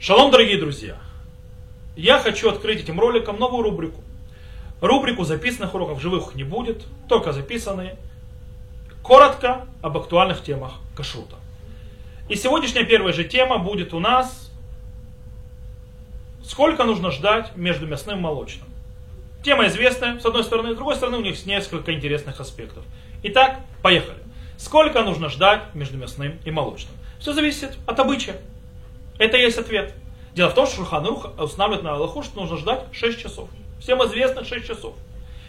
Шалом, дорогие друзья! Я хочу открыть этим роликом новую рубрику. Рубрику записанных уроков живых не будет, только записанные. Коротко об актуальных темах кашрута. И сегодняшняя первая же тема будет у нас сколько нужно ждать между мясным и молочным. Тема известная, с одной стороны, с другой стороны у них несколько интересных аспектов. Итак, поехали. Сколько нужно ждать между мясным и молочным? Все зависит от обычая. Это и есть ответ. Дело в том, что Шурханрух устанавливает на Аллаху, что нужно ждать 6 часов. Всем известно 6 часов.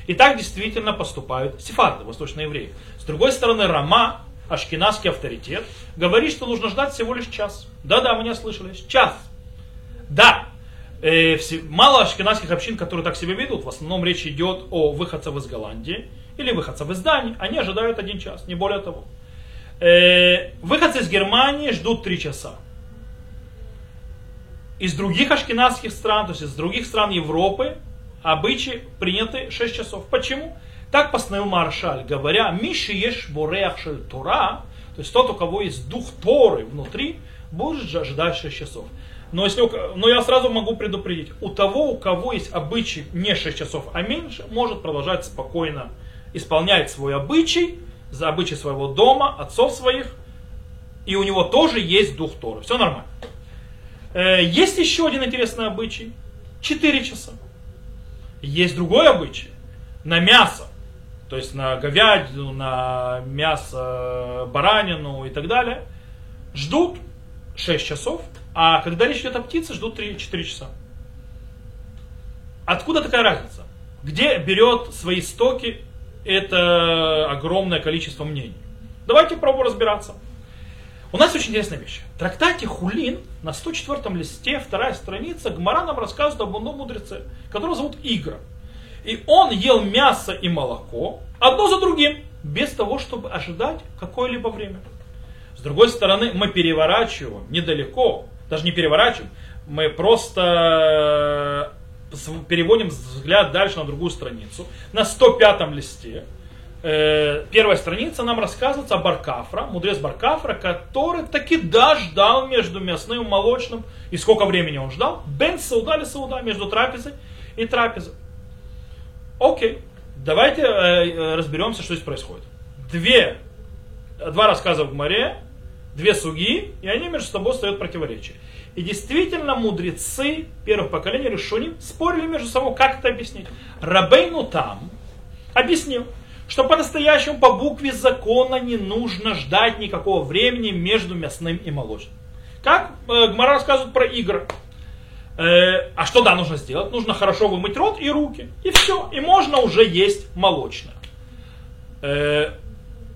И так действительно поступают сефарды, восточные евреи. С другой стороны, Рама, ашкенадский авторитет, говорит, что нужно ждать всего лишь час. Да-да, вы не ослышались. Час. Да, э, все, мало ашкенадских общин, которые так себя ведут. В основном речь идет о выходцах из Голландии или выходцев из Дании. Они ожидают один час, не более того. Э, выходцы из Германии ждут три часа из других ашкенадских стран, то есть из других стран Европы, обычаи приняты 6 часов. Почему? Так постановил Маршаль, говоря, Миши ешь бореах Тора, то есть тот, у кого есть дух Торы внутри, будет ожидать 6 часов. Но, если, но я сразу могу предупредить, у того, у кого есть обычай не 6 часов, а меньше, может продолжать спокойно исполнять свой обычай, за обычай своего дома, отцов своих, и у него тоже есть дух Торы. Все нормально. Э, есть еще один интересный обычай. 4 часа. Есть другой обычай. На мясо. То есть на говядину, на мясо, баранину и так далее. Ждут 6 часов. А когда речь идет о птице, ждут 3-4 часа. Откуда такая разница? Где берет свои стоки это огромное количество мнений? Давайте пробуем разбираться. У нас очень интересная вещь. В трактате Хулин на 104 листе, вторая страница, Гмара нам рассказывает об одном мудреце, которого зовут Игра. И он ел мясо и молоко одно за другим, без того, чтобы ожидать какое-либо время. С другой стороны, мы переворачиваем недалеко, даже не переворачиваем, мы просто э, переводим взгляд дальше на другую страницу, на 105 листе, э, первая страница нам рассказывается о Баркафра, мудрец Баркафра, который таки да ждал между мясным и молочным. И сколько времени он ждал? Бен Сауда или Сауда, между трапезой и трапезой. Окей, давайте э, э, разберемся, что здесь происходит. Две, два рассказа в море, две суги, и они между собой стоят противоречие. И действительно мудрецы первых поколений решили, спорили между собой, как это объяснить. Рабейну там объяснил, что по-настоящему по букве закона не нужно ждать никакого времени между мясным и молочным. Как э, Гмара рассказывает про игры. Э, а что да, нужно сделать? Нужно хорошо вымыть рот и руки. И все. И можно уже есть молочное. Э,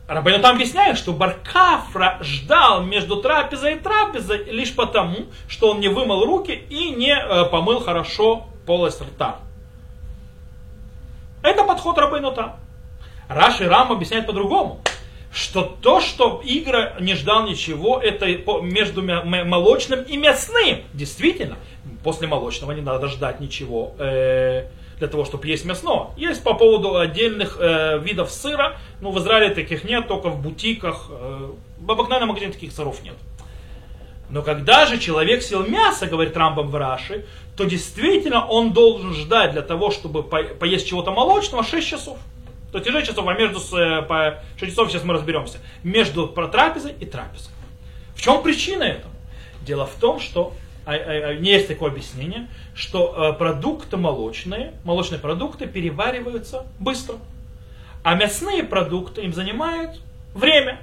Рабейну там объясняет, что Баркафра ждал между трапезой и трапезой лишь потому, что он не вымыл руки и не э, помыл хорошо полость рта. Это подход Рабейну там. Раш и Рам объясняют по-другому. Что то, что Игра не ждал ничего, это между молочным и мясным. Действительно, после молочного не надо ждать ничего э, для того, чтобы есть мясного. Есть по поводу отдельных э, видов сыра, но в Израиле таких нет, только в бутиках. Э, в обыкновенном магазине таких сыров нет. Но когда же человек съел мясо, говорит Рамбам в Раши, то действительно он должен ждать для того, чтобы поесть чего-то молочного 6 часов то 6 часов, а между э, по 6 часов сейчас мы разберемся, между трапезой и трапезой. В чем причина этого? Дело в том, что а, а, а, не есть такое объяснение, что э, продукты молочные, молочные продукты перевариваются быстро, а мясные продукты им занимают время.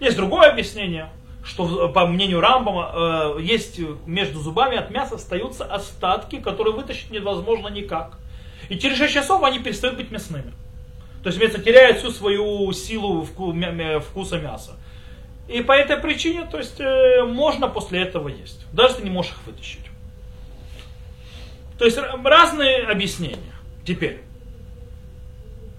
Есть другое объяснение, что по мнению Рамбама э, есть между зубами от мяса остаются остатки, которые вытащить невозможно никак. И через 6 часов они перестают быть мясными. То есть мясо теряет всю свою силу вкуса мяса. И по этой причине, то есть, э, можно после этого есть. Даже если не можешь их вытащить. То есть разные объяснения. Теперь.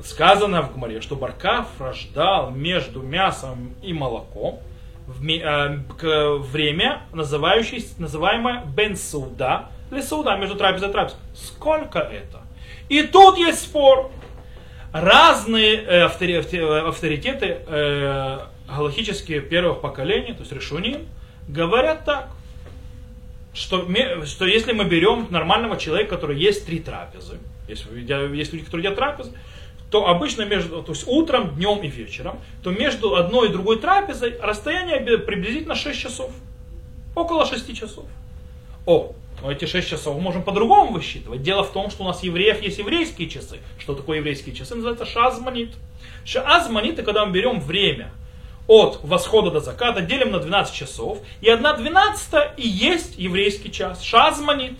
Сказано в Гмаре, что Баркаф рождал между мясом и молоком в э, время, называемое Бен Сауда, или Сауда, между трапезой и трапезой. Сколько это? И тут есть спор разные э, авторитеты э, галактические первых поколений, то есть решуни, говорят так, что, что если мы берем нормального человека, который есть три трапезы, если, есть люди, которые едят трапезы, то обычно между, то есть утром, днем и вечером, то между одной и другой трапезой расстояние приблизительно 6 часов. Около 6 часов. О, но эти 6 часов мы можем по-другому высчитывать. Дело в том, что у нас евреев есть еврейские часы. Что такое еврейские часы? Называется шазманит. Шазманит, это когда мы берем время от восхода до заката, делим на 12 часов, и одна двенадцатая и есть еврейский час. Шазманит.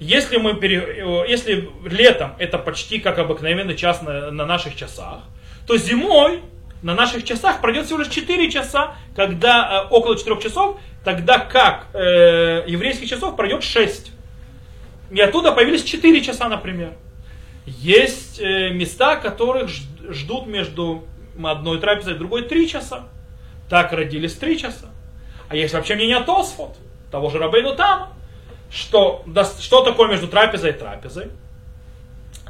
Если, мы пере... если летом это почти как обыкновенный час на, на наших часах, то зимой на наших часах пройдет всего лишь 4 часа, когда э, около 4 часов, тогда как э, еврейских часов пройдет 6. И оттуда появились 4 часа, например. Есть э, места, которых ждут между одной трапезой и другой 3 часа. Так родились 3 часа. А есть вообще мнение Тосфот, того же Рабейну там, что, да, что такое между трапезой и трапезой.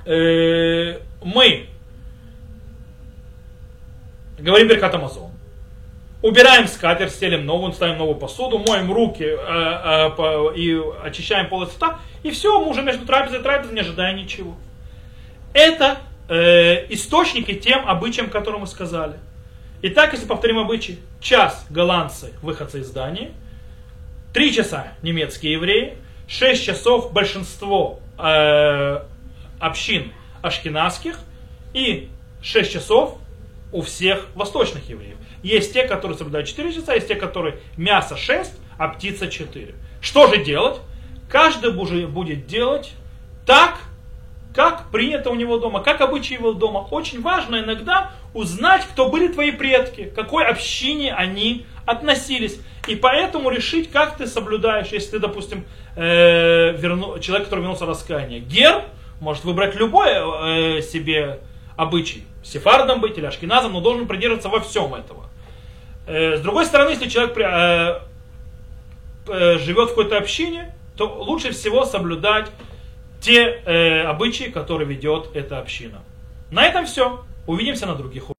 Э, мы говорим Беркат Амазон, убираем скатерть, стелим новую, ставим новую посуду, моем руки э, э, по, и очищаем пол рта, и все, мы уже между трапезой и трапезой не ожидаем ничего. Это э, источники тем обычаям, которые мы сказали. Итак, если повторим обычаи, час голландцы, выходцы из Дании, три часа немецкие евреи, шесть часов большинство э, общин ашкенадских и шесть часов у всех восточных евреев. Есть те, которые соблюдают 4 часа, есть те, которые мясо 6, а птица 4. Что же делать? Каждый будет делать так, как принято у него дома, как обычаи его дома. Очень важно иногда узнать, кто были твои предки, какой общине они относились. И поэтому решить, как ты соблюдаешь, если ты, допустим, э, верну, человек, который вернулся раскаяние. Гер может выбрать любой э, себе обычай сефардом быть или ашкеназом, но должен придерживаться во всем этого. Э, с другой стороны, если человек э, э, живет в какой-то общине, то лучше всего соблюдать те обычаи, которые ведет эта община. На этом все. Увидимся на других уроках.